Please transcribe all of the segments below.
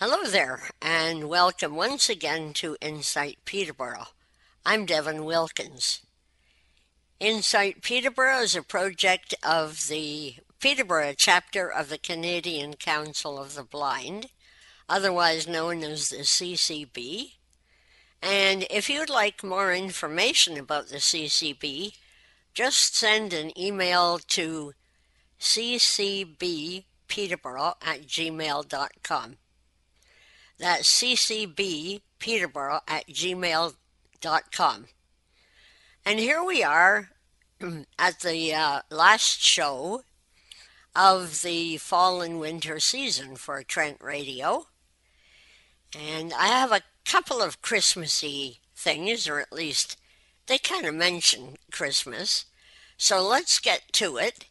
Hello there, and welcome once again to Insight Peterborough. I'm Devin Wilkins. Insight Peterborough is a project of the Peterborough chapter of the Canadian Council of the Blind, otherwise known as the CCB. And if you'd like more information about the CCB, just send an email to ccbpeterborough at gmail.com. That's ccbpeterborough at gmail.com. And here we are at the uh, last show of the fall and winter season for Trent Radio. And I have a couple of Christmassy things, or at least they kind of mention Christmas. So let's get to it.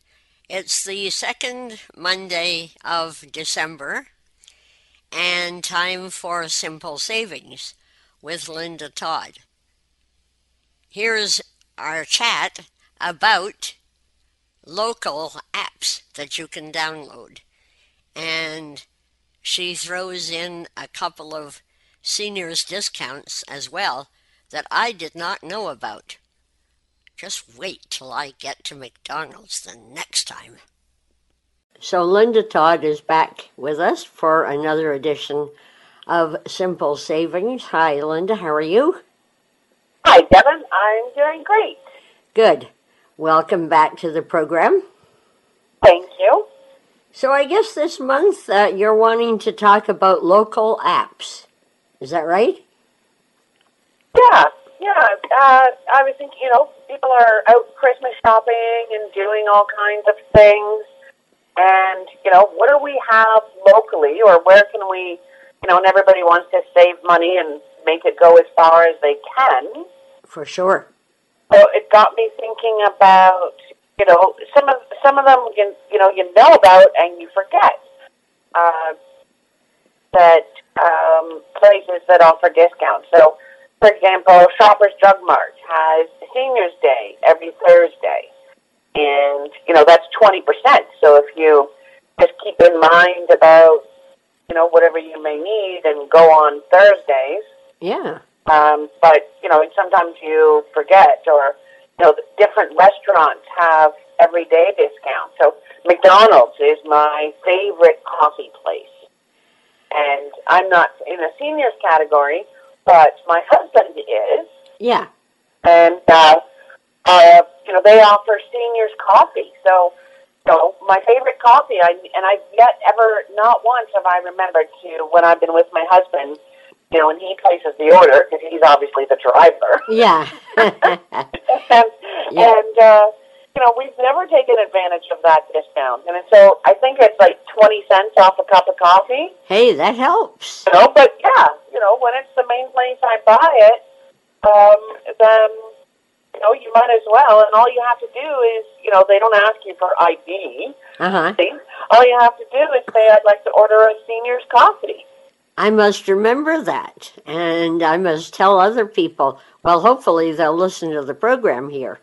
It's the second Monday of December and time for simple savings with Linda Todd. Here's our chat about local apps that you can download. And she throws in a couple of seniors discounts as well that I did not know about. Just wait till I get to McDonald's the next time. So, Linda Todd is back with us for another edition of Simple Savings. Hi, Linda, how are you? Hi, Devin. I'm doing great. Good. Welcome back to the program. Thank you. So, I guess this month uh, you're wanting to talk about local apps. Is that right? Yeah, yeah. Uh, I was thinking, you know, people are out Christmas shopping and doing all kinds of things and you know what do we have locally or where can we you know and everybody wants to save money and make it go as far as they can. For sure. So it got me thinking about you know some of some of them you, you know you know about and you forget uh, that um, places that offer discounts. So for example shoppers drug mart has seniors day every thursday and you know that's twenty percent. So if you just keep in mind about you know whatever you may need and go on Thursdays. Yeah. Um, but you know, sometimes you forget, or you know, different restaurants have everyday discounts. So McDonald's is my favorite coffee place, and I'm not in the seniors category, but my husband is. Yeah. And uh, uh, you know, they offer seniors coffee. So, so my favorite coffee, I, and I've yet ever, not once have I remembered to, when I've been with my husband, you know, when he places the order, because he's obviously the driver. Yeah. and, yeah. and uh, you know, we've never taken advantage of that discount. And so I think it's like 20 cents off a cup of coffee. Hey, that helps. You know, but yeah, you know, when it's the main place I buy it, um, then you know, you might as well. And all you have to do is, you know, they don't ask you for ID. Uh-huh. All you have to do is say, I'd like to order a senior's coffee. I must remember that. And I must tell other people. Well, hopefully they'll listen to the program here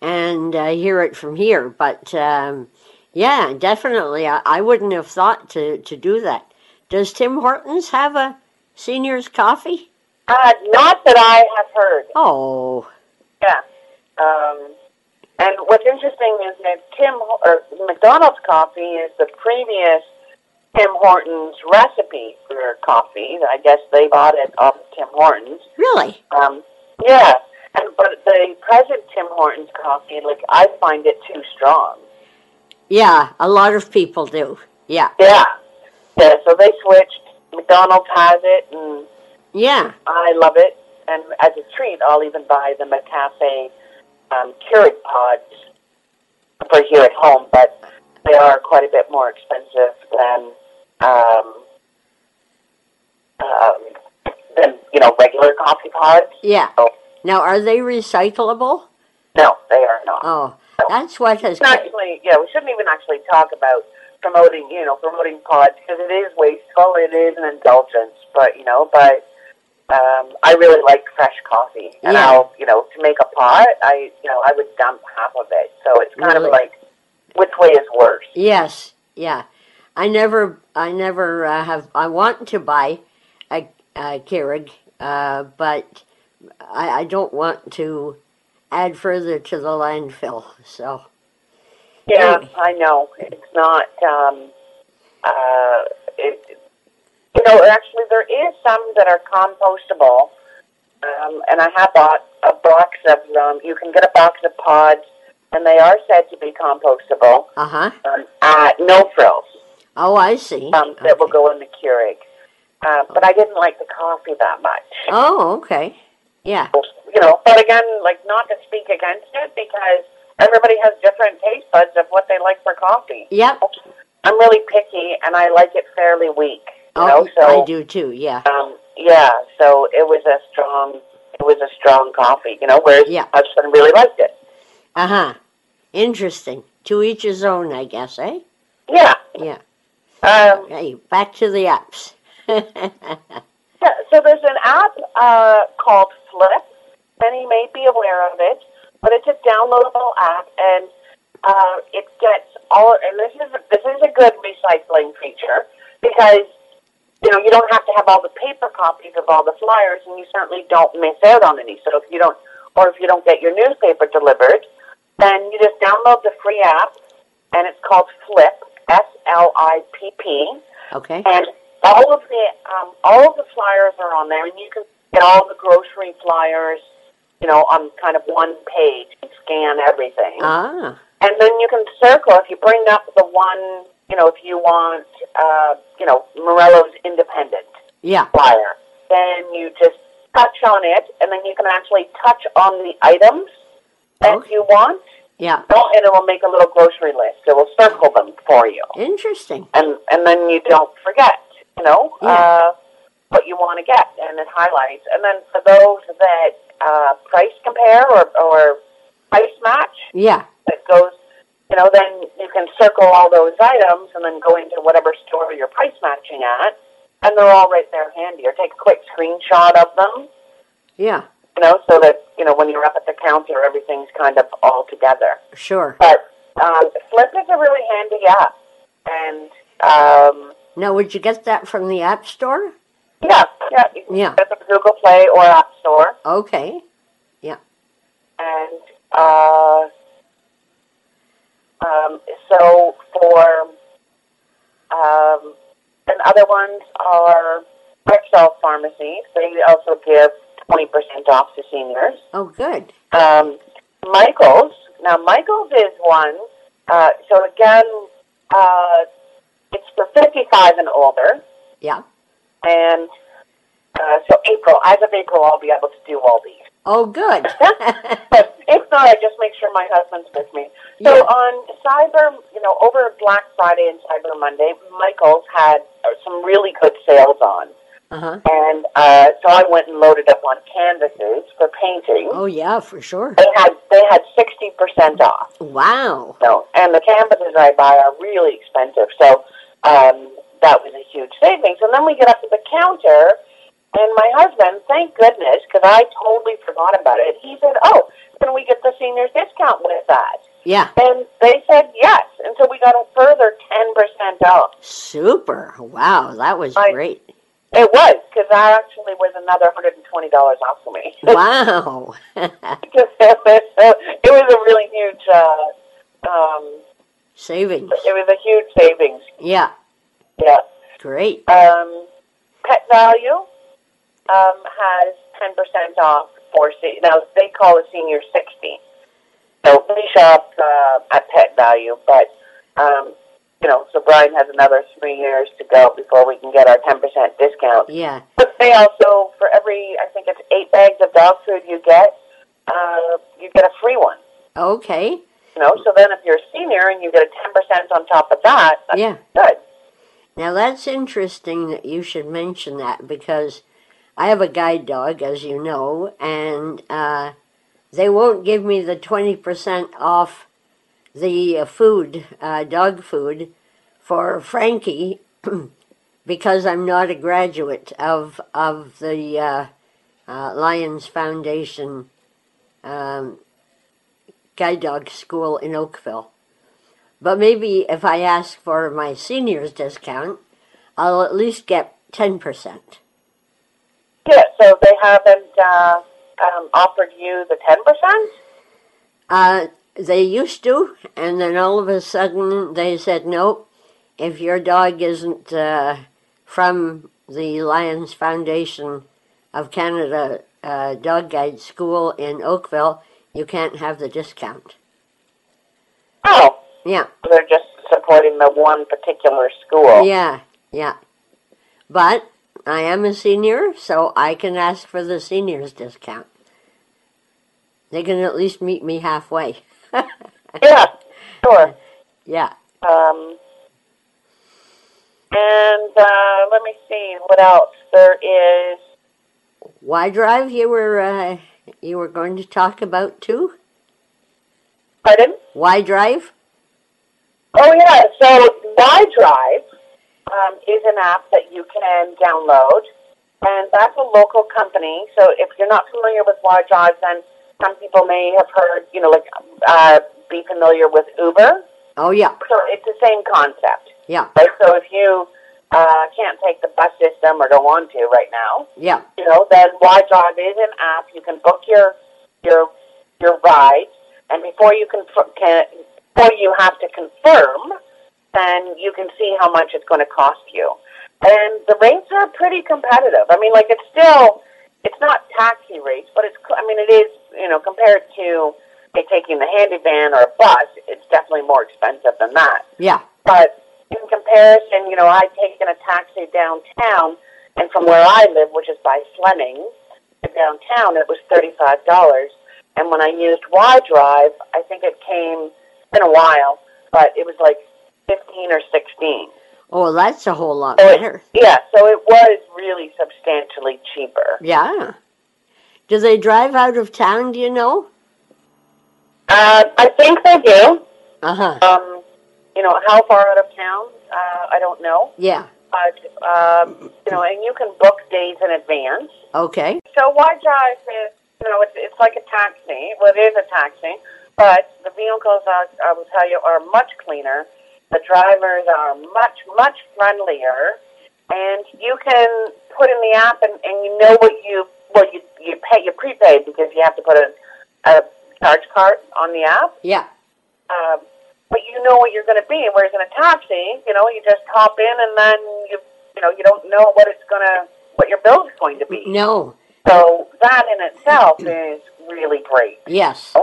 and uh, hear it from here. But um, yeah, definitely. I, I wouldn't have thought to, to do that. Does Tim Hortons have a senior's coffee? Uh, not that I have heard. Oh. Yeah. Um, and what's interesting is that Tim or McDonald's coffee is the previous Tim Hortons recipe for coffee. I guess they bought it off Tim Hortons. Really? Um, yeah. And but the present Tim Hortons coffee, like I find it too strong. Yeah, a lot of people do. Yeah. Yeah. Yeah. So they switched. McDonald's has it, and yeah, I love it. And as a treat, I'll even buy the McCafe um, Keurig pods for here at home, but they are quite a bit more expensive than um, um, than you know regular coffee pods. Yeah. So, now, are they recyclable? No, they are not. Oh, that's what has. Actually, yeah, we shouldn't even actually talk about promoting, you know, promoting pods because it is wasteful. It is an indulgence, but you know, but um, I really like fresh coffee, and yeah. I'll, you know, to make a pot, I, you know, I would dump half of it. So it's kind really? of like, which way is worse? Yes, yeah. I never, I never uh, have. I want to buy a, a Keurig, uh, but I, I don't want to add further to the landfill. So Yeah, I know. It's not. Um, uh, it, you know, actually, there is some that are compostable, um, and I have bought a box of them. You can get a box of pods, and they are said to be compostable uh huh. um, at no frills. Oh, I see. Um, That will go in the Keurig. Uh, but I didn't like the coffee that much. Oh, okay. Yeah. You know, but again, like not to speak against it because everybody has different taste buds of what they like for coffee. Yep. I'm really picky, and I like it fairly weak. You Oh, know, so I do too. Yeah. um, yeah, so it was a strong, it was a strong coffee. You know, whereas Yeah. my husband really liked it. Uh huh. Interesting. To each his own, I guess, eh? Yeah. Yeah. Um, Hey, back to the apps. yeah, so there's an app uh, called Flipp. Many may be aware of it, but it's a downloadable app, and uh, it gets all. And this is this is a good recycling feature because you know you don't have to have all the paper copies of all the flyers, and you certainly don't miss out on any. So if you don't, or if you don't get your newspaper delivered, then you just download the free app, and it's called Flipp. F L I P P okay. and all of the um, all of the flyers are on there, and you can get all the grocery flyers, you know, on kind of one page and scan everything. Ah. and then you can circle if you bring up the one, you know, if you want, uh, you know, Morello's Independent Yeah. flyer, then you just touch on it, and then you can actually touch on the items that Okay. you want, Yeah. oh, and it will make a little grocery list. It will circle them for you Interesting. and and then you don't forget, you know, Yeah. uh, what you want to get, and it highlights. And then for those that uh, price compare or or price match, Yeah. that goes, you know, then you can circle all those items and then go into whatever store you're price matching at, and they're all right there handy. Or take a quick screenshot of them, Yeah. you know, so that you know when you're up at the counter, everything's kind of all together. Sure. But um, Flipp is a really handy app, and um, Now, would you get that from the App Store? Yeah, yeah. Yeah. get it from Google Play or App Store. Okay. Yeah. And uh, um, so for um, and other ones are Rexall pharmacies. They also give twenty percent off to seniors. Oh, good. Um, Michaels. Now, Michaels is one. Uh, so again, uh, it's for fifty-five and older. Yeah. And uh, so April, as of April, I'll be able to do all these. Oh, good. But if not, I just make sure my husband's with me. So Yeah. on Cyber, you know, over Black Friday and Cyber Monday, Michael's had uh, some really good sales on. uh huh. And uh, so I went and loaded up on canvases for painting. Oh, yeah, for sure. They had they had sixty percent off. Wow. So, and the canvases I buy are really expensive. So um, that was a huge savings. And then we get up to the counter, and my husband, thank goodness, because I totally forgot about it. He said, "Oh, can we get the seniors discount with that?" Yeah. And they said yes, and so we got a further ten percent off. Super. Wow. That was I- great. It was because that actually was another hundred and twenty dollars off for me. Wow. it was a really huge. Uh, um, Savings. it was a huge savings. Yeah. Yeah. Great. Um, Pet Valu um, has 10% off for, se- now they call a senior 60. So we shop uh, at Pet Valu, but, um, you know, so Brian has another three years to go before we can get our 10% discount. Yeah. But they also, for every, I think it's eight bags of dog food you get, uh, you get a free one. Okay. You know, so then if you're a senior and you get a 10% on top of that, that's Yeah. good. Now that's interesting that you should mention that because I have a guide dog, as you know, and uh, they won't give me the 20% off the uh, food, uh, dog food, for Frankie because I'm not a graduate of, of the uh, uh, Lions Foundation um, guide dog school in Oakville. But maybe if I ask for my seniors discount, I'll at least get 10%. Yeah, so they haven't uh, um, offered you the 10%? Uh, they used to, and then all of a sudden they said, nope, if your dog isn't uh, from the Lions Foundation of Canada uh, Dog Guide School in Oakville, you can't have the discount. Oh, Yeah, they're just supporting the one particular school. yeah, yeah. But I am a senior, so I can ask for the seniors discount. They can at least meet me halfway. Yeah, sure. yeah. Um, and uh, let me see what else there is. Y Drive, you were uh, you were going to talk about too. Pardon? Y Drive. Oh yeah, so Y-Drive um, is an app that you can download, and that's a local company. So if you're not familiar with Y-Drive, then some people may have heard, you know, like uh, be familiar with Uber. Oh yeah, So it's the same concept, yeah, right? So if you uh, can't take the bus system or don't want to right now, yeah, you know, then Y-Drive is an app. You can book your your your ride, and before you can, can before you have to confirm, then you can see how much it's going to cost you. And the rates are pretty competitive. I mean, like it's still it's not taxi rates, but it's I mean it is you know compared to say, taking the handy van or a bus, it's definitely more expensive than that. yeah. But in comparison, you know, I'd taken a taxi downtown, and from where I live, which is by Fleming, to downtown, it was thirty-five dollars. And when I used Y Drive, I think it came it's been a while, but it was like fifteen or sixteen. Oh, that's a whole lot So it- better. Yeah, so it was really substantially cheaper. Yeah. Do they drive out of town? Do you know? Uh, I think they do. Uh huh. Um, you know, how far out of town? Uh, I don't know. Yeah. But um, you know, and you can book days in advance. Okay. So Y Drive is, you know, it's, it's like a taxi. Well, it is a taxi, but the vehicles, are, I will tell you, are much cleaner. The drivers are much, much friendlier, and you can put in the app, and, and you know what you well you you pay you prepaid because you have to put a, a charge card on the app. Yeah. Um, but you know what you're going to be. Whereas in a taxi, you know, you just hop in, and then you you know you don't know what it's going to what your bill is going to be. No. So that in itself is really great. Yes.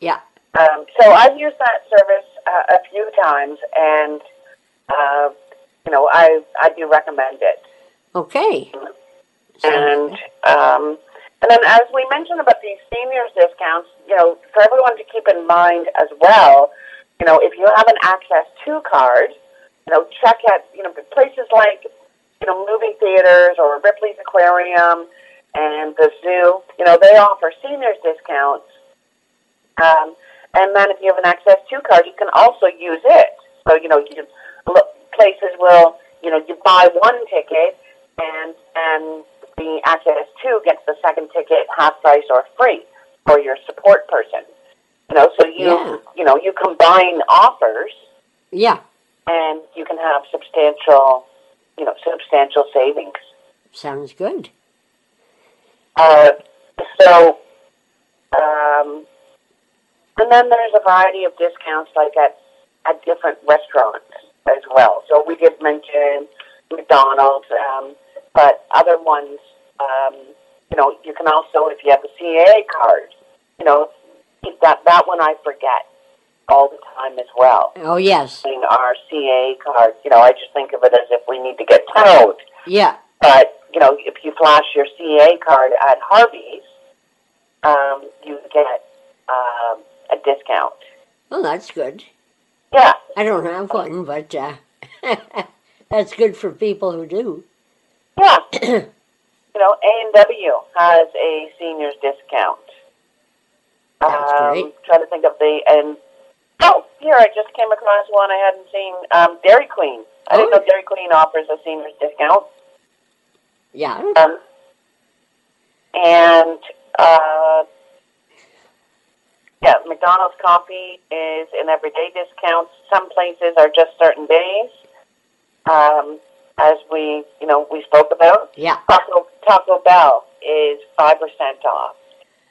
Yeah. Um, so I've used that service uh, a few times, and uh, you know I I do recommend it. Okay. And um, and then as we mentioned about these seniors discounts, you know, for everyone to keep in mind as well, you know, if you have an Access 2 card, you know, check at you know places like you know movie theaters or Ripley's Aquarium and the zoo. You know, they offer seniors discounts. Um, and then if you have an Access 2 card, you can also use it. So you know, you look, places will you know you buy one ticket and and the Access 2 gets the second ticket half price or free for your support person. You know, so you Yeah. you know you combine offers Yeah. and you can have substantial you know substantial savings. Sounds good. Uh, so, um, and then there's a variety of discounts like at, at different restaurants as well. So we did mention McDonald's, um, but other ones, um, you know, you can also, if you have a CAA card, you know, that, that one I forget all the time as well. Oh yes. Using Our CAA card, you know, I just think of it as if we need to get towed. Yeah. But you know, if you flash your CAA card at Harvey's, um, you get um, discount. Well, that's good. Yeah, I don't have one, but uh, that's good for people who do. yeah. you know, A and W has a seniors discount. That's um, great. Trying to think of the and oh, here I just came across one I hadn't seen. Um, Dairy Queen. I didn't Oh. know Dairy Queen offers a seniors discount. Yeah. Um, and uh, Yeah, McDonald's coffee is an everyday discount. Some places are just certain days, um, as we you know we spoke about. Yeah. Taco Taco Bell is five percent off,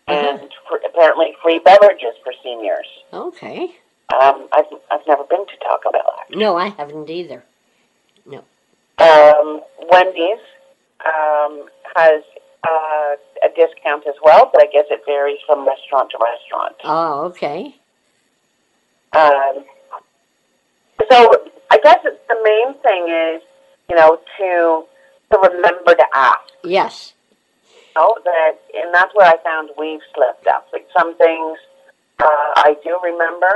Uh-huh. and for, apparently free beverages for seniors. Okay. Um, I've I've never been to Taco Bell. Actually. No, I haven't either. No. Um, Wendy's um, has uh, a discount as well, but I guess it varies from restaurant to restaurant. Oh, okay. Um, so I guess it's the main thing is, you know, to to remember to ask. Yes. You know, that, and that's where I found we've slipped up. Like some things uh, I do remember,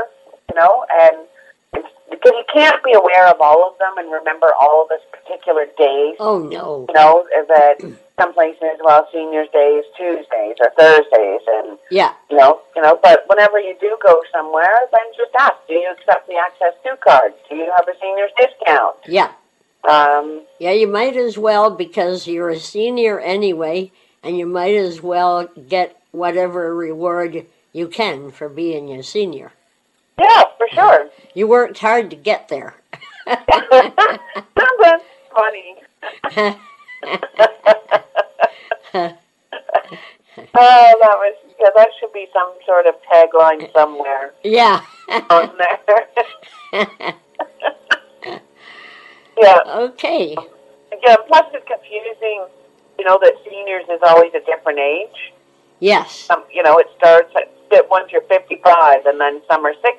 you know, and because you can't be aware of all of them and remember all of this particular days. Oh, no. You know, that some places, well, seniors' day is Tuesdays or Thursdays, and Yeah. you know, you know. But whenever you do go somewhere, then just ask: Do you accept the Access Two card? Do you have a seniors discount? Yeah. Um, Yeah, you might as well because you're a senior anyway, and you might as well get whatever reward you can for being a senior. yeah, for sure. You worked hard to get there. That's funny. Oh, that was yeah. That should be some sort of tagline somewhere yeah. on there. yeah, okay. yeah. Plus, it's confusing. You know that seniors is always a different age. Yes. Some, you know, it starts at once you're 55, and then some are 60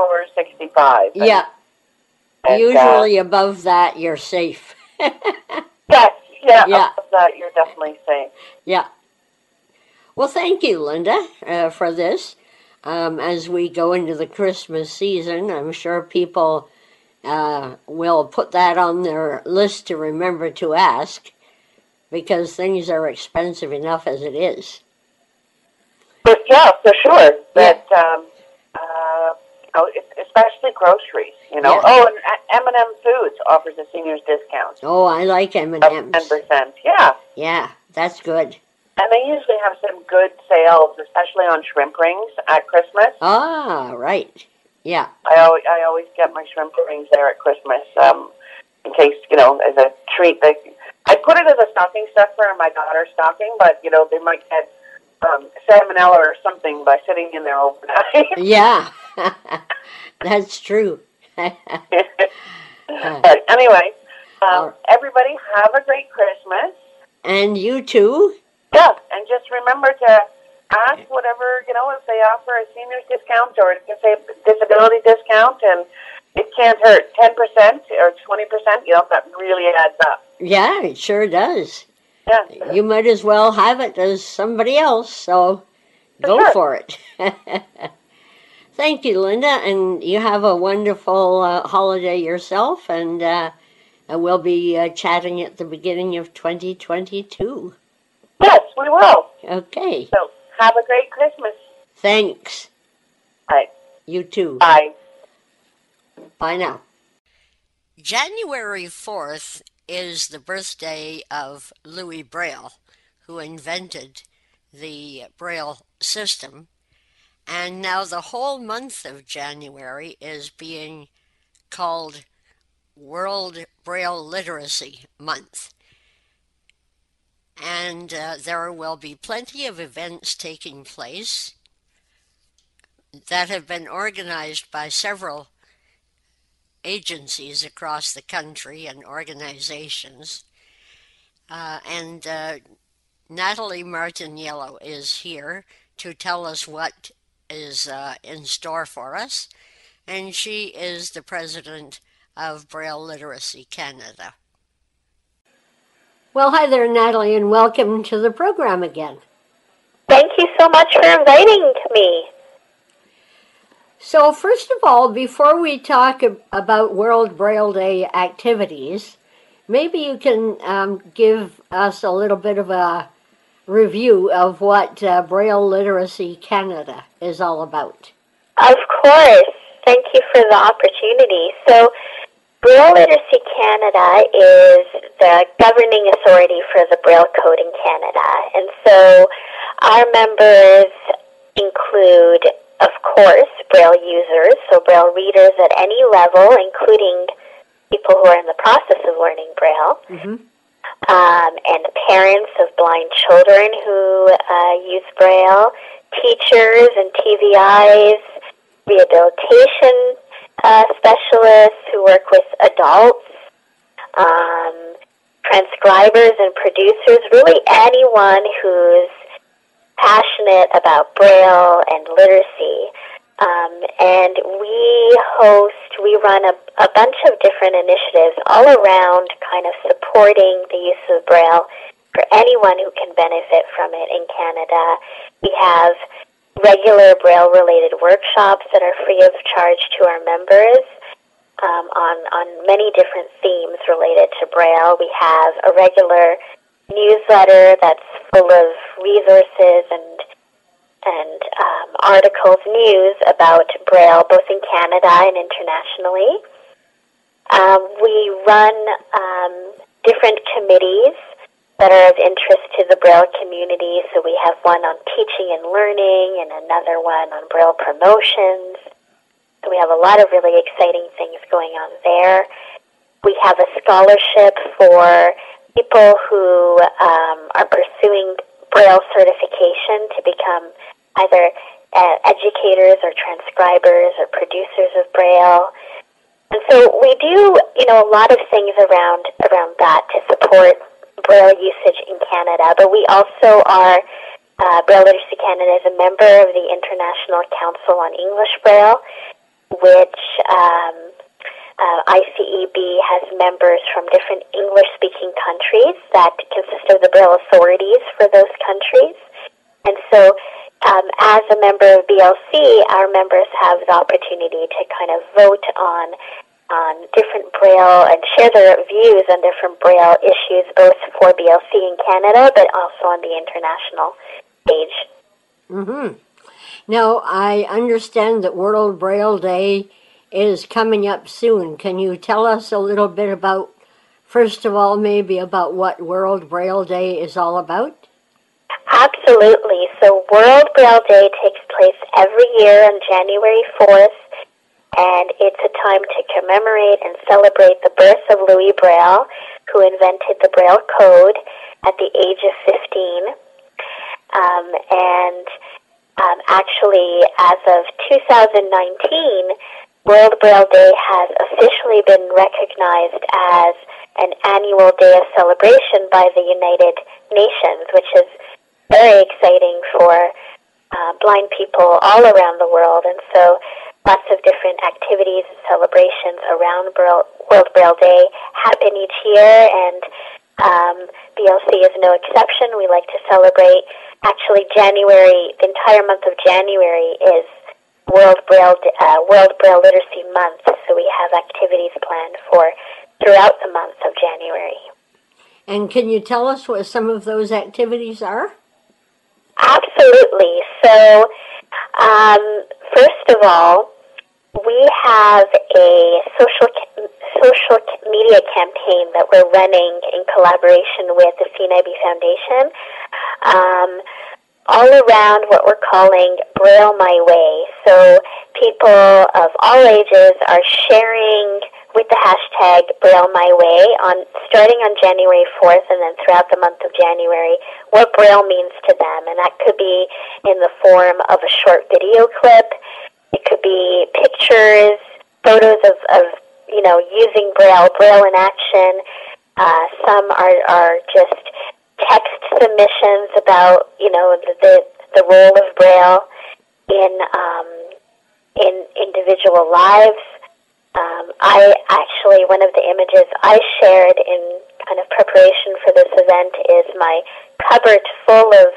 or 65. And- Yeah. and, uh, Usually above that, you're safe. yes, yeah. Yeah. That, you're definitely safe. Yeah. Well, thank you, Linda, uh, for this. Um, as we go into the Christmas season, I'm sure people uh, will put that on their list to remember to ask because things are expensive enough as it is. But yeah, for sure. That um, uh, you know, es- especially groceries. You know. Yeah. Oh, and M and M Foods offers a seniors discount Oh, I like of M&Ms. ten percent. Yeah, Yeah, that's good. and they usually have some good sales, especially on shrimp rings at Christmas. Ah, right. Yeah, I always I always get my shrimp rings there at Christmas, um, in case you know as a treat. They, I put it as a stocking stuffer in my daughter's stocking, but you know they might get um, salmonella or something by sitting in there overnight. yeah. that's true. but anyway, um, everybody have a great Christmas. and you too? Yeah, and just remember to ask whatever you know if they offer a seniors discount or if they disability discount, and it can't hurt. Ten percent or twenty percent, you know, that really adds up. Yeah, it sure does. Yeah. You might as well have it as somebody else, so go Sure. for it. Thank you, Linda, and you have a wonderful uh, holiday yourself, and uh, we'll be uh, chatting at the beginning of 2022. Yes, we will. Okay, So have a great Christmas. thanks. Bye. You too. Bye. Bye now. January 4th is the birthday of Louis Braille, who invented the Braille system. And now the whole month of January is being called World Braille Literacy Month. And uh, there will be plenty of events taking place that have been organized by several agencies across the country and organizations. Uh, and uh, Natalie Martiniello is here to tell us what is uh, in store for us. And she is the president of Braille Literacy Canada. Well, hi there, Natalie, and welcome to the program again. Thank you so much for inviting me. So, first of all, before we talk about World Braille Day activities, maybe you can um, give us a little bit of a review of what uh, Braille Literacy Canada is all about. Of course. Thank you for the opportunity. So, Braille Literacy Canada is the governing authority for the Braille Code in Canada. And so, our members include of course, Braille users, so Braille readers at any level, including people who are in the process of learning Braille, Mm-hmm. Um, and parents of blind children who uh, use Braille, teachers and TVIs, rehabilitation uh, specialists who work with adults, um, transcribers and producers, really anyone who's passionate about Braille and literacy. Um, and we host, we run a, a bunch of different initiatives all around kind of supporting the use of Braille for anyone who can benefit from it in Canada. We have regular Braille related workshops that are free of charge to our members um, on, on many different themes related to Braille. We have a regular newsletter that's full of resources and and um, articles, news about Braille, both in Canada and internationally. Um, we run um, different committees that are of interest to the Braille community. So we have one on teaching and learning, and another one on Braille promotions. So we have a lot of really exciting things going on there. We have a scholarship for people who um, are pursuing Braille certification to become either uh, educators or transcribers or producers of Braille. And so we do, you know, a lot of things around around that to support Braille usage in Canada. But we also are uh, Braille Literacy Canada is a member of the International Council on English Braille, which um, uh, ICEB has members from different English-speaking countries that consist of the Braille authorities for those countries. And so um, as a member of BLC, our members have the opportunity to kind of vote on on different Braille and share their views on different Braille issues, both for BLC in Canada, but also on the international stage. Mm-hmm. Now, I understand that World Braille Day is coming up soon. Can you tell us a little bit about, first of all, maybe about what World Braille Day is all about? Absolutely. So World Braille Day takes place every year on January 4th, and it's a time to commemorate and celebrate the birth of Louis Braille, who invented the Braille Code at the age of 15. Um, and um, actually, as of 2019, World Braille Day has officially been recognized as an annual day of celebration by the United Nations, which is very exciting for uh, blind people all around the world. And so lots of different activities and celebrations around Braille, World Braille Day happen each year, and um, BLC is no exception. We like to celebrate. Actually, January, the entire month of January is World Braille uh, World Braille Literacy Month, so we have activities planned for throughout the month of January. And can you tell us what some of those activities are? Absolutely. So, um, first of all, we have a social social media campaign that we're running in collaboration with the CNIB Foundation. Um, all around what we're calling Braille My Way. So people of all ages are sharing with the hashtag Braille My Way on starting on January 4th and then throughout the month of January what Braille means to them. And that could be in the form of a short video clip. It could be pictures, photos of, of you know, using Braille, Braille in action. Uh, some are, are just text submissions about you know the the, the role of Braille in um, in individual lives. Um, I actually one of the images I shared in kind of preparation for this event is my cupboard full of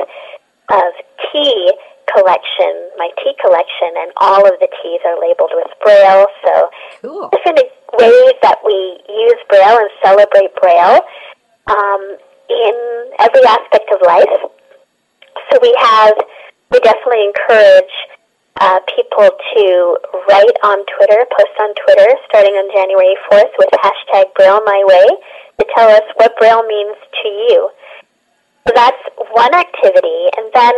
of tea collection, my tea collection, and all of the teas are labeled with Braille. So cool. different ways that we use Braille and celebrate Braille. Um, in every aspect of life. So we have, we definitely encourage uh, people to write on Twitter, post on Twitter, starting on January 4th with hashtag Braille My Way to tell us what Braille means to you. So that's one activity. And then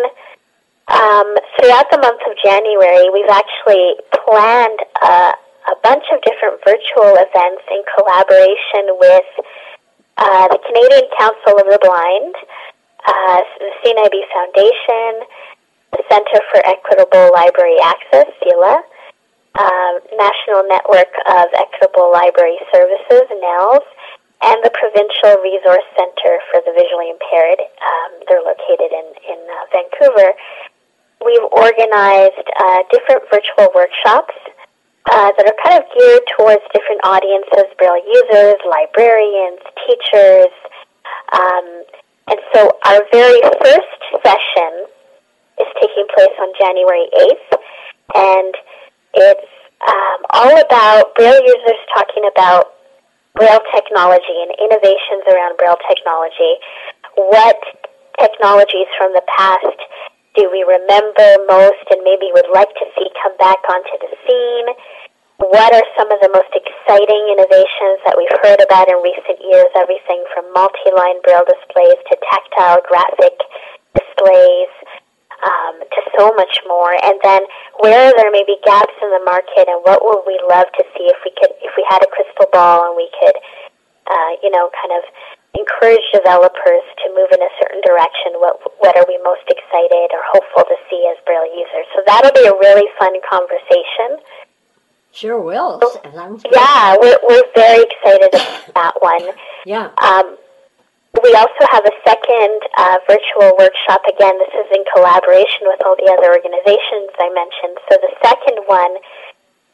um, throughout the month of January, we've actually planned a, a bunch of different virtual events in collaboration with uh, the Canadian Council of the Blind, uh, the CNIB Foundation, the Center for Equitable Library Access, CELA, um, National Network of Equitable Library Services, NNELS, and the Provincial Resource Center for the Visually Impaired. Um, they're located in, in uh, Vancouver. We've organized uh, different virtual workshops uh, that are kind of geared towards different audiences, Braille users, librarians, teachers. Um, and so our very first session is taking place on January 8th, and it's um, all about Braille users talking about Braille technology and innovations around Braille technology. What technologies from the past do we remember most and maybe would like to see come back onto the scene? What are some of the most exciting innovations that we've heard about in recent years? Everything from multi-line braille displays to tactile graphic displays um, to so much more. And then where are there may be gaps in the market, and what would we love to see if we could, if we had a crystal ball and we could, uh, you know, kind of encourage developers to move in a certain direction. What what are we most excited or hopeful to see as Braille users? So that'll be a really fun conversation. Sure will. yeah, we're we're very excited about that one. Yeah. Um, we also have a second uh, virtual workshop. Again, this is in collaboration with all the other organizations I mentioned. So the second one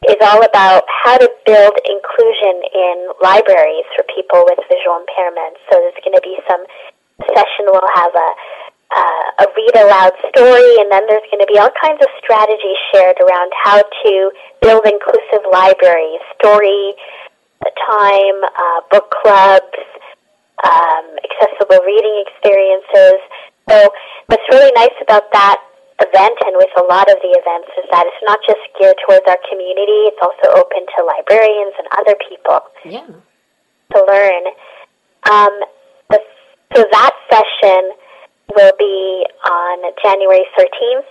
is all about how to build inclusion in libraries for people with visual impairments. So there's going to be some session we'll have a uh, a read aloud story, and then there's going to be all kinds of strategies shared around how to build inclusive libraries, story time, uh, book clubs, um, accessible reading experiences. So what's really nice about that event and with a lot of the events is that it's not just geared towards our community, it's also open to librarians and other people yeah. to learn. Um, the, so that session will be on January 13th.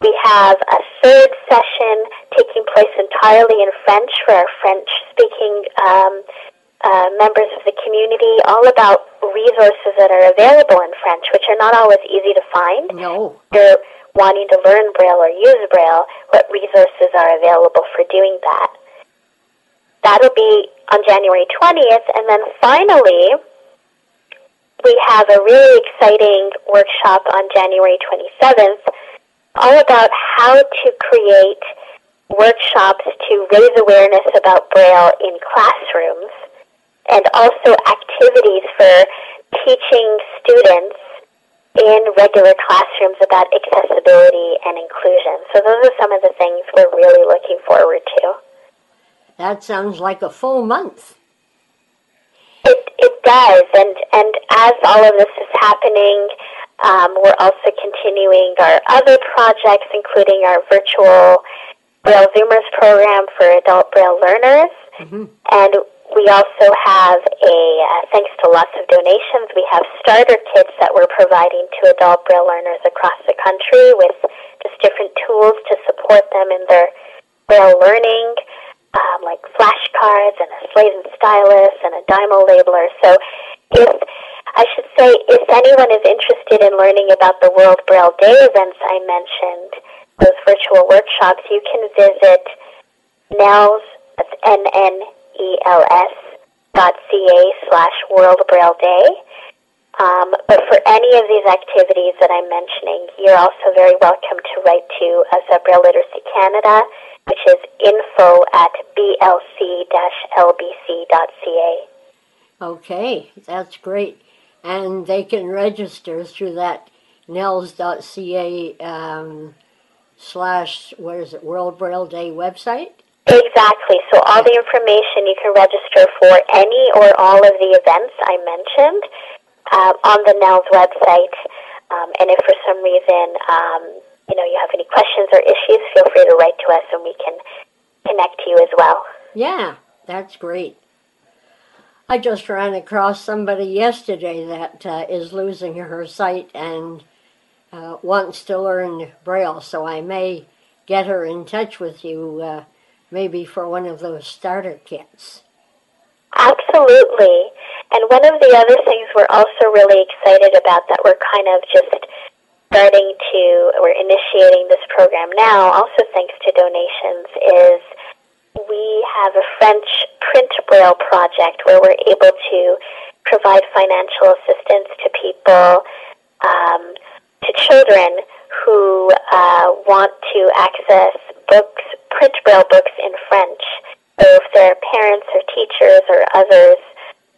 We have a third session taking place entirely in French for our French-speaking um, uh, members of the community, all about resources that are available in French, which are not always easy to find. No. You're wanting to learn Braille or use Braille, what resources are available for doing that. That'll be on January 20th, and then finally, we have a really exciting workshop on January 27th all about how to create workshops to raise awareness about Braille in classrooms and also activities for teaching students in regular classrooms about accessibility and inclusion. So those are some of the things we're really looking forward to. That sounds like a full month. It, it does, and, and as all of this is happening, um, we're also continuing our other projects, including our virtual Braille Zoomers program for adult Braille learners. Mm-hmm. And we also have a, uh, thanks to lots of donations, we have starter kits that we're providing to adult Braille learners across the country with just different tools to support them in their Braille learning, um, like flashcards and a slate and stylus and a Dymo labeler. So if, I should say, if anyone is interested in learning about the World Braille Day events I mentioned, those virtual workshops, you can visit NNELS, that's N-N els.ca slash World Braille Day. Um, but for any of these activities that I'm mentioning, you're also very welcome to write to us at Braille Literacy Canada, which is info at blc-lbc.ca. Okay, that's great. And they can register through that nels.ca um, slash, what is it, World Braille Day website? Exactly. So all the information you can register for any or all of the events I mentioned um, on the NNELS website. Um, and if for some reason um, you know you have any questions or issues, feel free to write to us, and we can connect to you as well. Yeah, that's great. I just ran across somebody yesterday that uh, is losing her sight and uh, wants to learn Braille, so I may get her in touch with you uh, maybe for one of those starter kits. Absolutely. And one of the other things we're also really excited about that we're kind of just starting to, we're initiating this program now, also thanks to donations, is we have a French print braille project where we're able to provide financial assistance to people, um, to children who uh, want to access books, print braille books in French. So if there are parents or teachers or others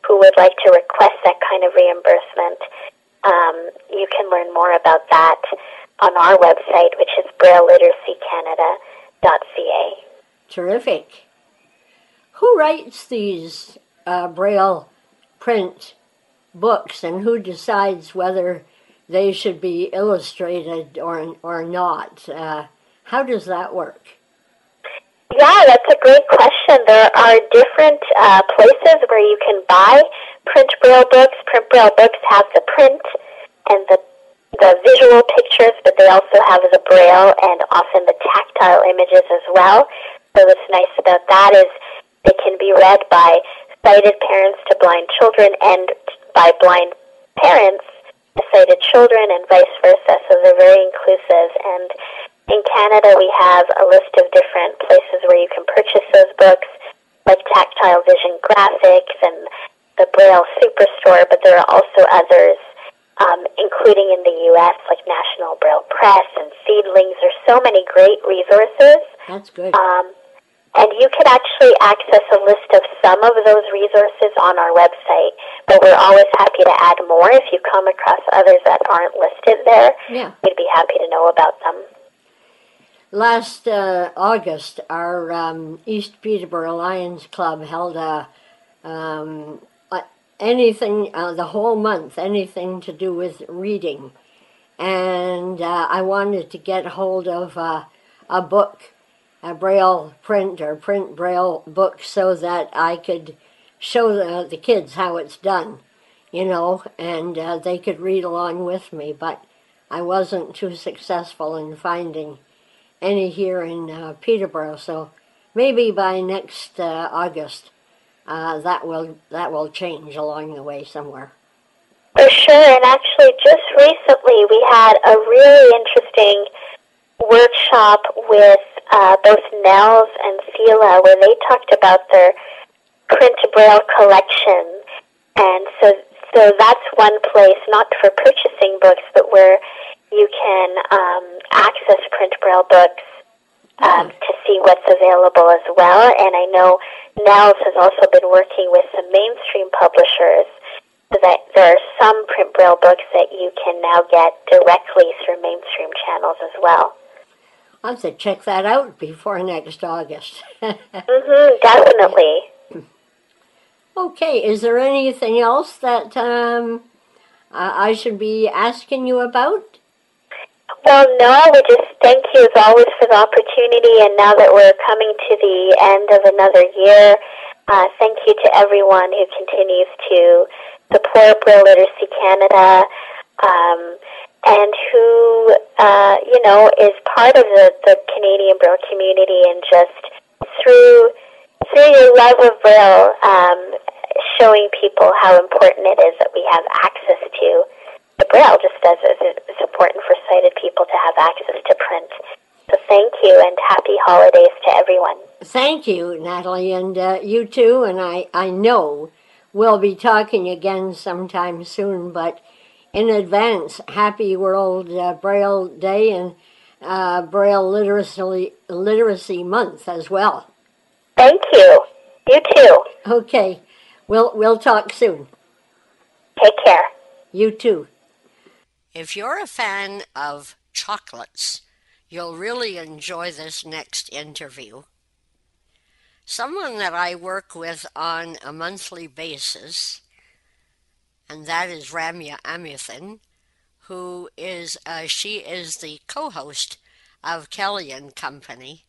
who would like to request that kind of reimbursement, um, you can learn more about that on our website, which is brailleliteracycanada.ca. Terrific. Who writes these uh, Braille print books and who decides whether they should be illustrated or, or not? Uh, how does that work? Yeah, that's a great question. There are different uh, places where you can buy print braille books. Print braille books have the print and the the visual pictures, but they also have the braille and often the tactile images as well. So what's nice about that is they can be read by sighted parents to blind children and by blind parents to sighted children and vice versa. So they're very inclusive and in Canada, we have a list of different places where you can purchase those books, like Tactile Vision Graphics and the Braille Superstore, but there are also others, um, including in the U.S., like National Braille Press and Seedlings. There's so many great resources. That's good. Um, and you can actually access a list of some of those resources on our website, but we're always happy to add more. If you come across others that aren't listed there, yeah. we'd be happy to know about them last uh, August, our um, East Peterborough Lions Club held a um, anything uh, the whole month, anything to do with reading, and uh, I wanted to get hold of a book, a braille print or print braille book, so that I could show the, the kids how it's done, you know, and uh, they could read along with me, but. I wasn't too successful in finding any here in uh, Peterborough. So maybe by next uh, August, uh, that will that will change along the way somewhere. For sure, and actually, just recently we had a really interesting workshop with uh, both NNELS and Fila, where they talked about their print braille collection, and so so that's one place, not for purchasing books, but where you can um, access print braille books um, mm. to see what's available as well. And I know NNELS has also been working with some mainstream publishers so that there are some print braille books that you can now get directly through mainstream channels as well. I'll have to check that out before next August. mm-hmm, definitely. Okay, is there anything else that um, I should be asking you about? Well, no, we just thank you as always for the opportunity. And now that we're coming to the end of another year, uh, thank you to everyone who continues to support Braille Literacy Canada um, and who, uh, you know, is part of the, the Canadian Braille community and just through through your love of Braille, um, showing people how important it is that we have access to the Braille, just as, as it's important for sighted people to have access to print. So thank you and happy holidays to everyone. Thank you, Natalie, and uh, you too. And I, I know we'll be talking again sometime soon, but in advance, happy World uh, Braille Day and uh, Braille Literacy, Literacy Month as well. Thank you. You too. Okay. We'll, we'll talk soon. Take care. You too. If you're a fan of chocolates, you'll really enjoy this next interview. Someone that I work with on a monthly basis, and that is Ramya Amuthan, who is uh, she is the co-host of Kelly and Company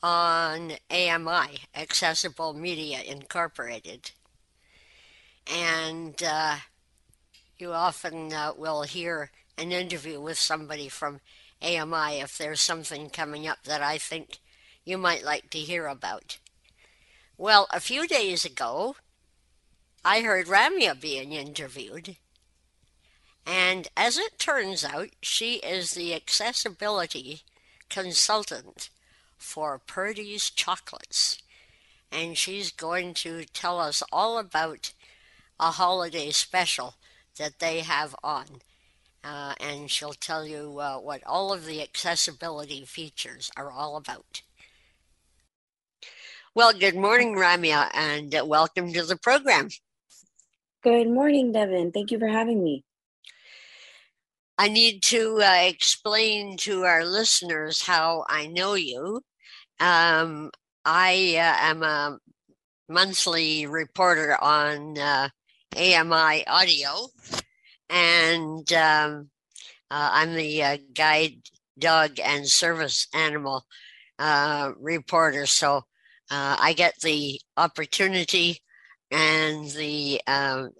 on AMI, Accessible Media Incorporated, and uh, you often uh, will hear an interview with somebody from AMI if there's something coming up that I think you might like to hear about. Well, a few days ago, I heard Ramya being interviewed. And as it turns out, she is the accessibility consultant for Purdy's Chocolates. And she's going to tell us all about a holiday special that they have on. Uh, and she'll tell you uh, what all of the accessibility features are all about. Well, good morning, Ramya, and welcome to the program. Good morning, Devin. Thank you for having me. I need to uh, explain to our listeners how I know you. Um, I uh, am a monthly reporter on uh, AMI Audio, and um, uh, I'm the uh, guide dog and service animal uh, reporter. So I get the opportunity and the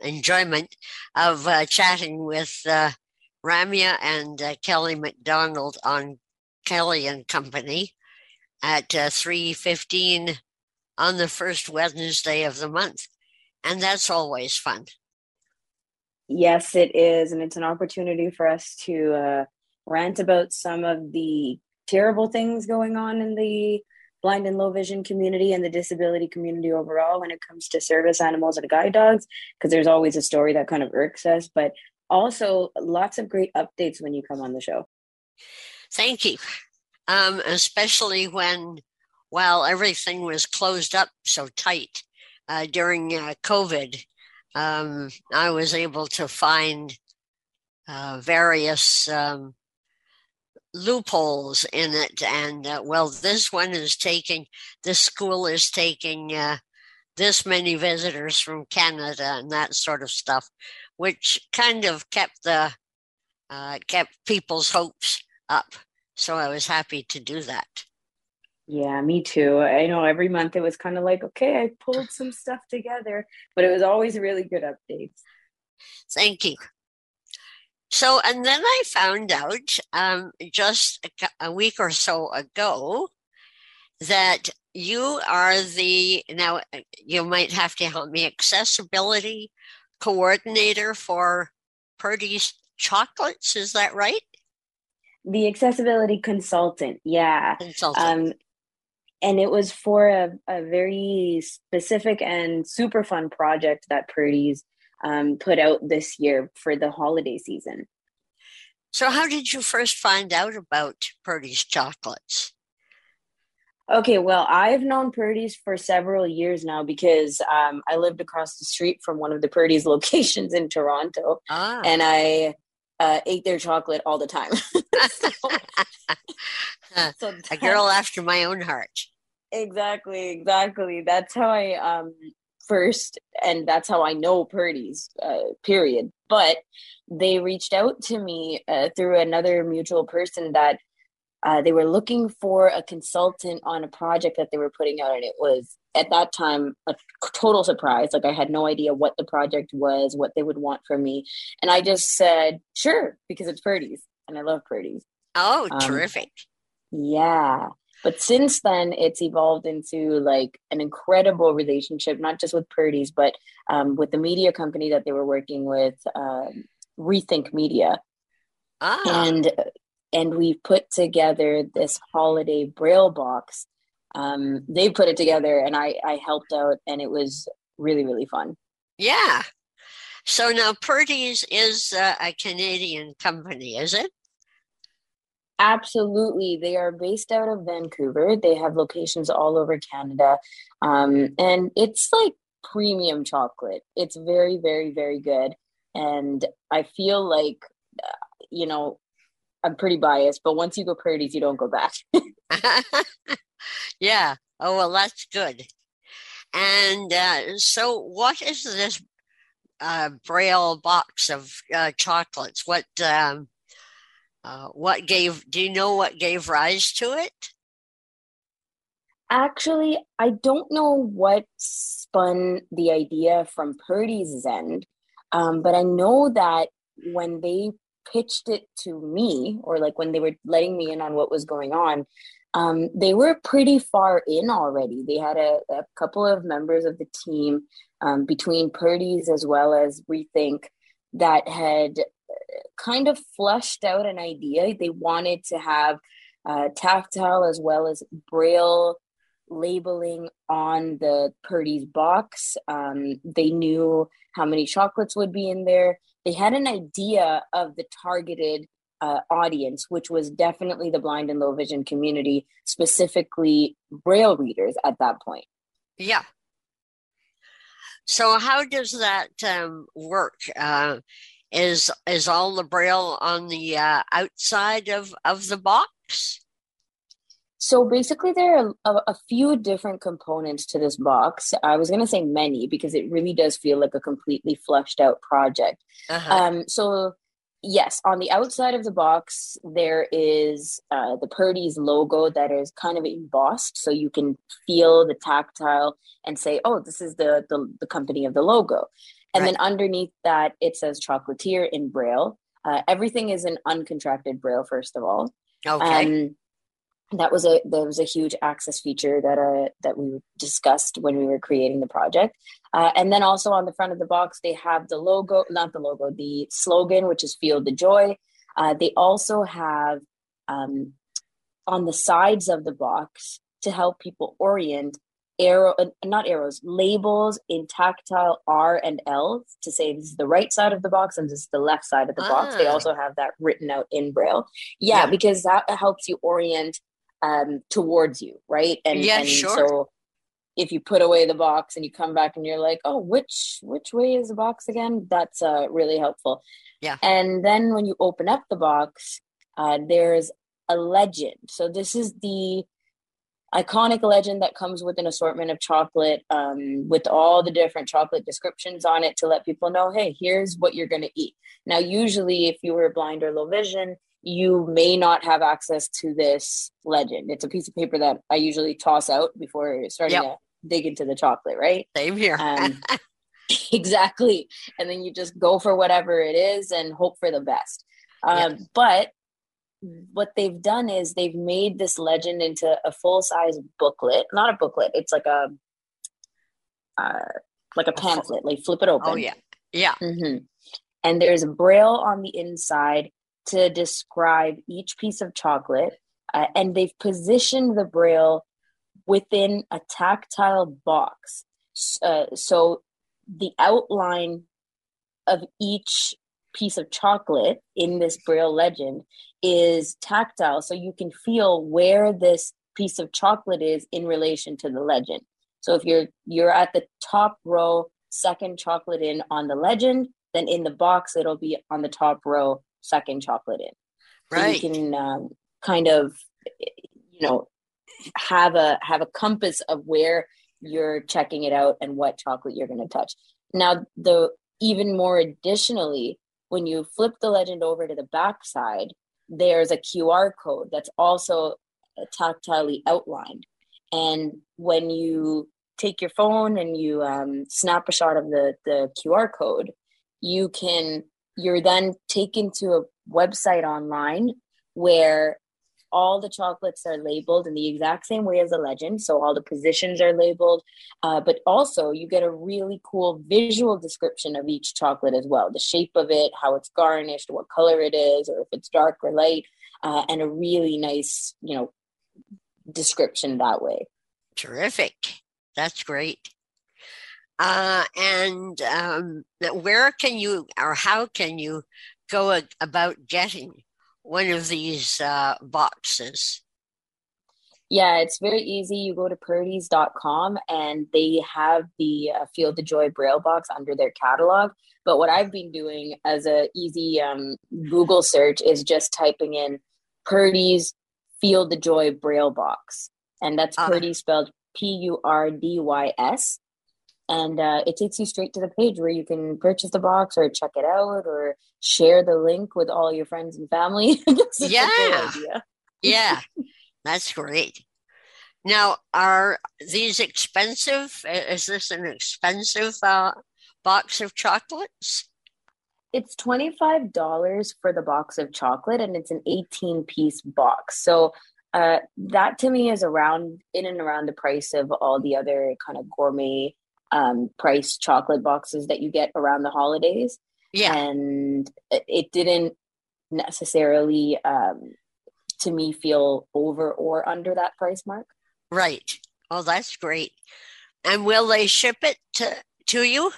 enjoyment of chatting with Ramya and uh, Kelly McDonald on Kelly and Company at uh, 3.15 on the first Wednesday of the month. And that's always fun. Yes, it is. And it's an opportunity for us to uh, rant about some of the terrible things going on in the blind and low vision community and the disability community overall when it comes to service animals and guide dogs because there's always a story that kind of irks us but also lots of great updates when you come on the show. Thank you. Um, especially when, while everything was closed up so tight uh, during uh, COVID, um, I was able to find uh, various um, loopholes in it. And uh, well, this one is taking, this school is taking uh, this many visitors from Canada and that sort of stuff which kind of kept the uh, kept people's hopes up. So I was happy to do that. Yeah, me too. I know every month it was kind of like, okay, I pulled some stuff together, but it was always really good updates. Thank you. So, and then I found out um, just a, a week or so ago that you are the, now you might have to help me, accessibility coordinator for Purdy's Chocolates. Is that right? The accessibility consultant. Yeah. Consultant. Um, and it was for a, a very specific and super fun project that Purdy's um, put out this year for the holiday season. So, how did you first find out about Purdy's chocolates? Okay, well, I've known Purdy's for several years now because um, I lived across the street from one of the Purdy's locations in Toronto, ah. and I uh, ate their chocolate all the time. so, so a girl after my own heart. Exactly, exactly. That's how I um, first, and that's how I know Purdy's. Uh, period. But they reached out to me uh, through another mutual person that uh, they were looking for a consultant on a project that they were putting out, and it was at that time a total surprise. Like I had no idea what the project was, what they would want from me, and I just said sure because it's Purdy's, and I love Purdy's. Oh, um, terrific! Yeah, but since then it's evolved into like an incredible relationship, not just with Purdy's, but um, with the media company that they were working with, um, Rethink Media. Ah. And and we put together this holiday braille box um, they put it together and I, I helped out and it was really really fun. Yeah. So now purdy's is uh, a canadian company is it? Absolutely. They are based out of vancouver. They have locations all over canada. Um, and it's like premium chocolate. It's very very very good. And i feel like uh, you know I'm pretty biased, but once you go Purdy's, you don't go back. yeah. Oh well, that's good. And uh, so, what is this uh, Braille box of uh, chocolates? What um, uh, what gave? Do you know what gave rise to it? Actually, I don't know what spun the idea from Purdy's end, um, but I know that when they pitched it to me, or like when they were letting me in on what was going on, um, they were pretty far in already. They had a, a couple of members of the team um, between Purdy's as well as Rethink that had uh, kind of flushed out an idea. They wanted to have uh, tactile as well as braille labeling on the Purdy's box. Um, they knew how many chocolates would be in there. They had an idea of the targeted uh, audience, which was definitely the blind and low vision community, specifically Braille readers at that point. Yeah. So how does that um, work? Uh, is is all the Braille on the uh, outside of of the box? So basically, there are a, a, few different components to this box. I was going to say many because it really does feel like a completely fleshed out project. Uh-huh. Um, so yes, on the outside of the box, there is uh, the Purdy's logo that is kind of embossed, so you can feel the tactile and say, "Oh, this is the the, the company of the logo." And right. then underneath that, it says chocolatier in Braille. Uh, everything is in uncontracted Braille, first of all. Okay. Um, that was a that was a huge access feature that uh that we discussed when we were creating the project uh, and then also on the front of the box they have the logo not the logo the slogan which is feel the joy uh, they also have um, on the sides of the box to help people orient arrow uh, not arrows labels in tactile r and l to say this is the right side of the box and this is the left side of the ah. box they ah. also have that written out in braille yeah, yeah, because that helps you orient um towards you right? And yeah and sure. so if you put away the box and you come back and you're like oh which which way is the box again? That's uh really helpful. Yeah. And then when you open up the box uh there's a legend. So this is the iconic legend that comes with an assortment of chocolate um, with all the different chocolate descriptions on it to let people know hey here's what you're going to eat. Now usually if you were blind or low vision you may not have access to this legend it's a piece of paper that i usually toss out before starting yep. to dig into the chocolate right same here um, exactly and then you just go for whatever it is and hope for the best um, yep. but what they've done is they've made this legend into a full size booklet. Not a booklet. It's like a uh, like a pamphlet. Like flip it open. Oh yeah, yeah. Mm-hmm. And there's a braille on the inside to describe each piece of chocolate, uh, and they've positioned the braille within a tactile box. Uh, so the outline of each piece of chocolate in this braille legend is tactile so you can feel where this piece of chocolate is in relation to the legend so if you're you're at the top row second chocolate in on the legend then in the box it'll be on the top row second chocolate in. So you can um, kind of you know have a have a compass of where you're checking it out and what chocolate you're going to touch. Now the even more additionally when you flip the legend over to the back side, there's a QR code that's also tactilely outlined. And when you take your phone and you um, snap a shot of the, the QR code, you can, you're then taken to a website online where all the chocolates are labeled in the exact same way as the legend. So all the positions are labeled, uh, but also you get a really cool visual description of each chocolate as well the shape of it, how it's garnished, what color it is, or if it's dark or light, uh, and a really nice, you know, description that way. Terrific. That's great. Uh, and um, where can you or how can you go about getting one of these uh, boxes? Yeah, it's very easy. You go to purdys.com and they have the uh, Feel the Joy Braille box under their catalog. But what I've been doing as a easy um, Google search is just typing in Purdy's Feel the Joy Braille box. And that's uh, Purdy spelled P U R D Y S and uh, it takes you straight to the page where you can purchase the box or check it out or share the link with all your friends and family. yeah, yeah, that's great. Now, are these expensive? Is this an expensive uh, box of chocolates? it's $25 for the box of chocolate and it's an 18 piece box. So uh, that to me is around in and around the price of all the other kind of gourmet um, price chocolate boxes that you get around the holidays. Yeah. And it didn't necessarily, um, to me, feel over or under that price mark. Right. Oh, that's great. And will they ship it to, to you?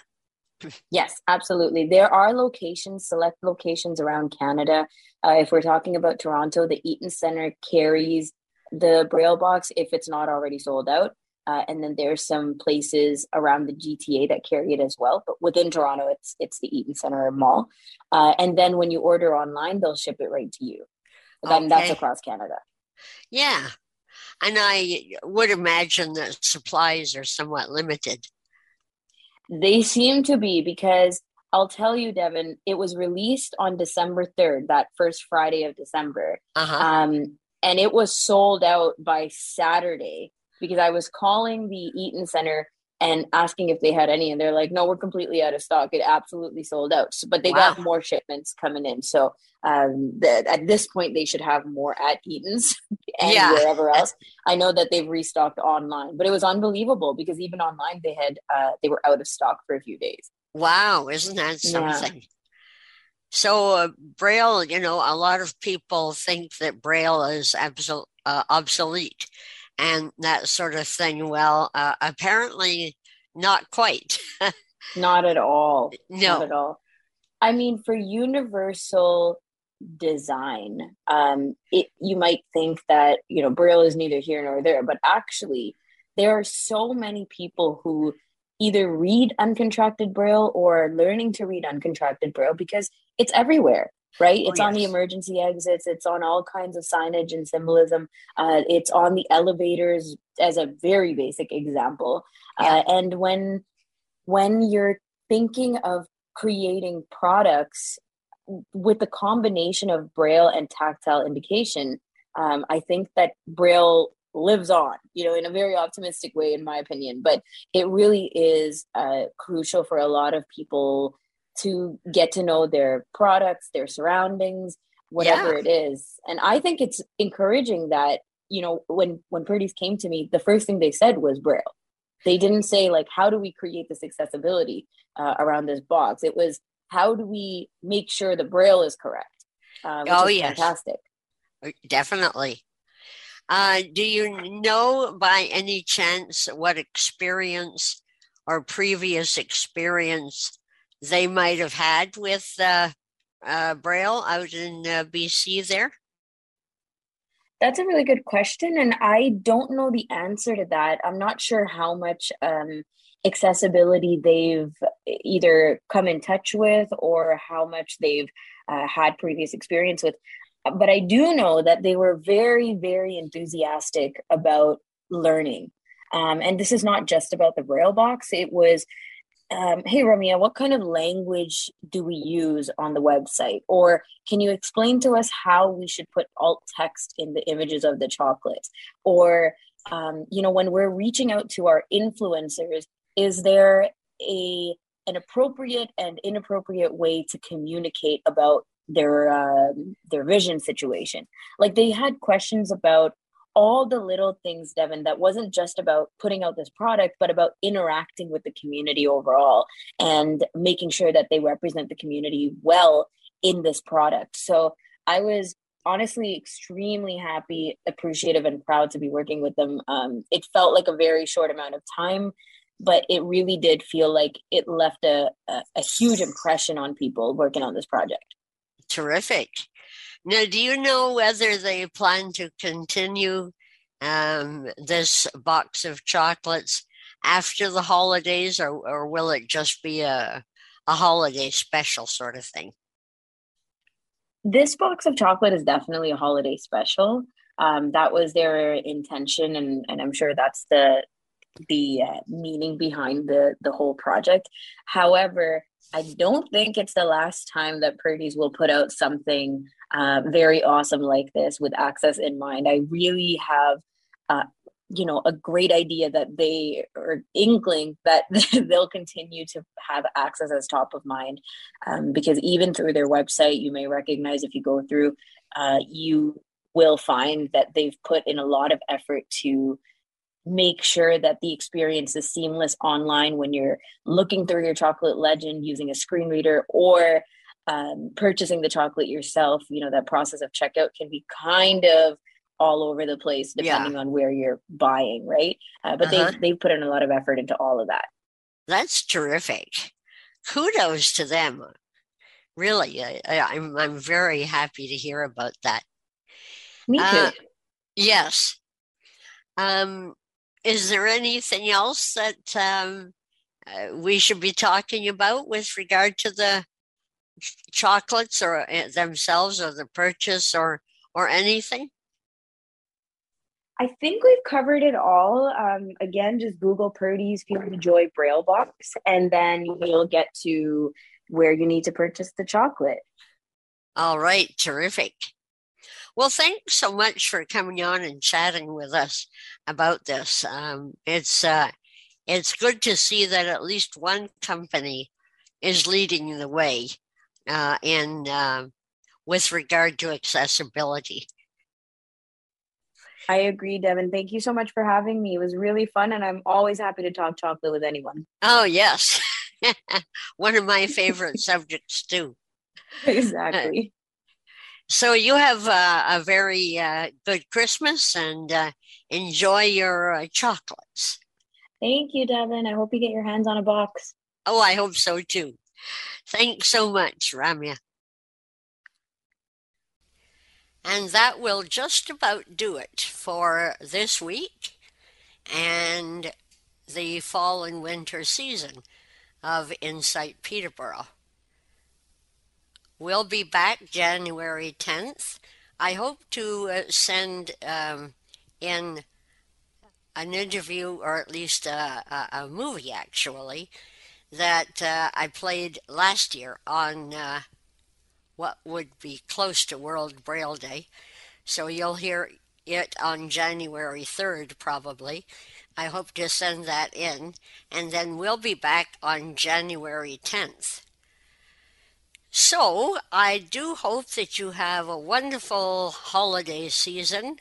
Yes, absolutely. There are locations, select locations around Canada. Uh, if we're talking about Toronto, the Eaton Center carries the Braille box if it's not already sold out. Uh, and then there's some places around the GTA that carry it as well. But within Toronto, it's it's the Eaton Center Mall. Uh, and then when you order online, they'll ship it right to you. Then okay. that's across Canada. Yeah, and I would imagine that supplies are somewhat limited. They seem to be because I'll tell you, Devin, it was released on December 3rd, that first Friday of December. Uh-huh. Um, and it was sold out by Saturday because I was calling the Eaton Center and asking if they had any, and they're like, "No, we're completely out of stock. It absolutely sold out." So, but they wow. got more shipments coming in. So um, the, at this point, they should have more at Eaton's and yeah. wherever else. I know that they've restocked online, but it was unbelievable because even online they had uh, they were out of stock for a few days. Wow, isn't that something? Yeah. So uh, Braille, you know, a lot of people think that Braille is absol- uh, obsolete and that sort of thing. Well, uh, apparently not quite. not at all. No. Not at all. I mean, for universal design, um, it, you might think that, you know, Braille is neither here nor there, but actually, there are so many people who either read uncontracted Braille or learning to read uncontracted Braille because it's everywhere right? Oh, it's yes. on the emergency exits. It's on all kinds of signage and symbolism. Uh, it's on the elevators as a very basic example. Uh, yeah. Uh, and when when you're thinking of creating products with the combination of braille and tactile indication, um, I think that braille lives on you know in a very optimistic way in my opinion but it really is uh, crucial for a lot of people to get to know their products, their surroundings, whatever yeah. it is. And I think it's encouraging that, you know, when when Purdy's came to me, the first thing they said was Braille. They didn't say like, how do we create this accessibility uh, around this box? It was how do we make sure the Braille is correct? Uh, oh is yes, fantastic. Uh, definitely. Uh, do you know by any chance what experience or previous experience they might have had with uh, uh, Braille out in uh, BC there? That's a really good question. And I don't know the answer to that. I'm not sure how much um, accessibility they've either come in touch with or how much they've uh, had previous experience with. But I do know that they were very, very enthusiastic about learning. Um, and this is not just about the Braille box, it was um, hey Ramya, what kind of language do we use on the website? Or can you explain to us how we should put alt text in the images of the chocolates? Or, um, you know, when we're reaching out to our influencers, is there a an appropriate and inappropriate way to communicate about their uh, their vision situation? Like they had questions about all the little things, Devin, that wasn't just about putting out this product, but about interacting with the community overall and making sure that they represent the community well in this product. So I was honestly extremely happy, appreciative, and proud to be working with them. Um, it felt like a very short amount of time, but it really did feel like it left a, a, a huge impression on people working on this project. Terrific. Now, do you know whether they plan to continue um, this box of chocolates after the holidays, or, or will it just be a, a holiday special sort of thing? This box of chocolate is definitely a holiday special. Um, that was their intention, and, and I'm sure that's the the uh, meaning behind the the whole project. However, I don't think it's the last time that Purdy's will put out something uh, very awesome like this with access in mind. I really have uh, you know a great idea that they are inkling that they'll continue to have access as top of mind um, because even through their website you may recognize if you go through uh, you will find that they've put in a lot of effort to make sure that the experience is seamless online when you're looking through your chocolate legend using a screen reader or um, purchasing the chocolate yourself you know that process of checkout can be kind of all over the place depending yeah. on where you're buying right? Uh, but uh-huh. they've, they've put in a lot of effort into all of that. That's terrific. Kudos to them. Really I, I'm, I'm very happy to hear about that. Me too. uh, yes. Um is there anything else that um, uh, we should be talking about with regard to the chocolates or uh, themselves or the purchase or or anything? I think we've covered it all. Um, again, just Google Purdy's Feel the Joy Braille Box, and then you'll get to where you need to purchase the chocolate. All right, terrific. Well, thanks so much for coming on and chatting with us about this. Um, it's uh, it's good to see that at least one company is leading the way uh, in uh, with regard to accessibility. I agree, Devin. Thank you so much for having me. It was really fun, and I'm always happy to talk chocolate with anyone. Oh yes, one of my favorite subjects too. Exactly. So you have uh, a very uh, good Christmas and uh, enjoy your uh, chocolates. Thank you, Devin. I hope you get your hands on a box. Oh, I hope so too. Thanks so much, Ramya. And that will just about do it for this week and the fall and winter season of Insight Peterborough. We'll be back January 10th. I hope to uh, send um, in an interview, or at least a, a, a movie actually, that uh, I played last year on uh, what would be close to World Braille Day. So you'll hear it on January 3rd, probably. I hope to send that in, and then we'll be back on January 10th. So, I do hope that you have a wonderful holiday season.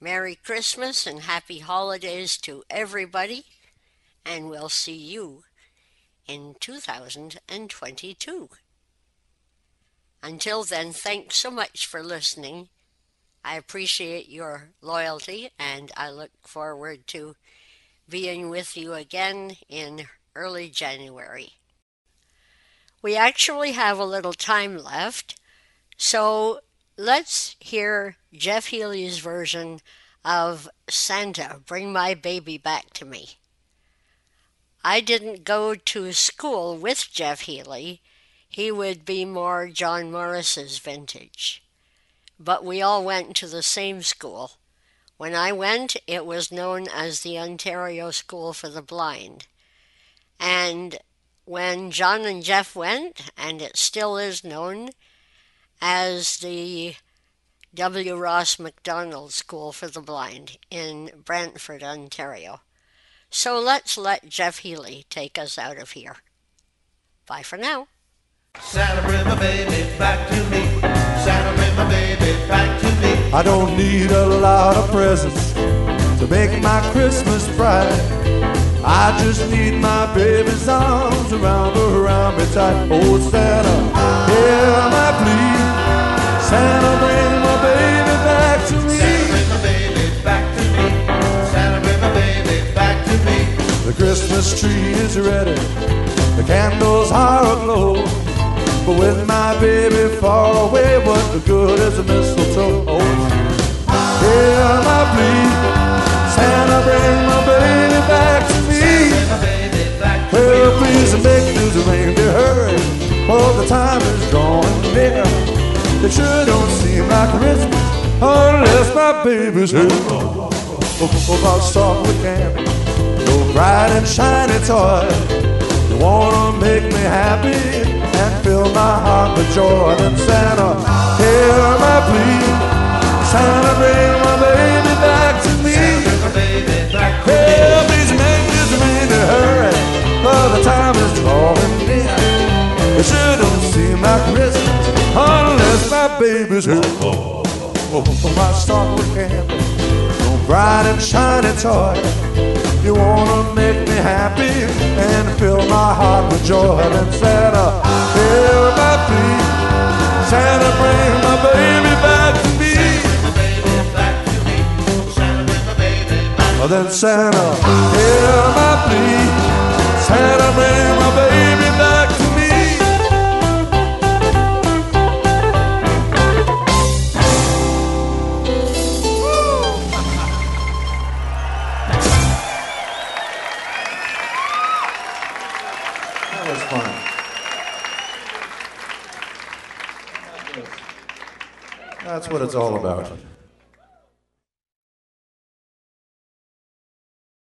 Merry Christmas and happy holidays to everybody, and we'll see you in 2022. Until then, thanks so much for listening. I appreciate your loyalty, and I look forward to being with you again in early January. We actually have a little time left, so let's hear Jeff Healey's version of Santa, Bring My Baby Back to Me. I didn't go to school with Jeff Healey. He would be more John Morris's vintage. But we all went to the same school. When I went, it was known as the Ontario School for the Blind. And when John and Jeff went, and it still is known as the W. Ross Macdonald School for the Blind in Brantford, Ontario. So let's let Jeff Healey take us out of here. Bye for now. Santa, bring my baby back to me. Santa, bring my baby back to me. I don't need a lot of presents to make my Christmas bright. I just need my baby's arms around her, around me tight. Oh, Santa, hear my plea. Santa, bring my baby back to me. Christmas tree is ready. The candles are aglow. But with my baby far away, what good is a mistletoe? Oh, hear my plea. Santa, bring my baby back to me. Well, please make news reindeer hurry, for the time is drawing near. It sure don't seem like Christmas unless my baby's here. Oh, oh, about soft with candy, so bright and shiny toy. You wanna make me happy and fill my heart with joy. Then Santa, hear my plea. Santa, bring my baby back to me. Well, please make this man a hurry, for the time is drawing near. You sure don't see my Christmas unless my baby's here. Oh, oh, oh, oh, my stock with candles, bright and shiny toy. You wanna make me happy and fill my heart with joy. Then Santa, hear my plea. Santa, bring my baby back to me. Then Santa, hear my plea. Santa, bring my baby what it's all about.